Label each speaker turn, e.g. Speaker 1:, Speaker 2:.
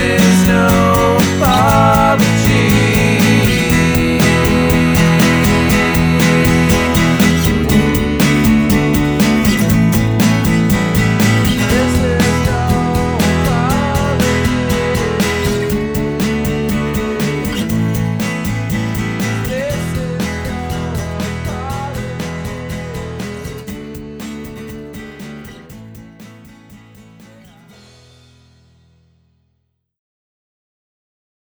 Speaker 1: is no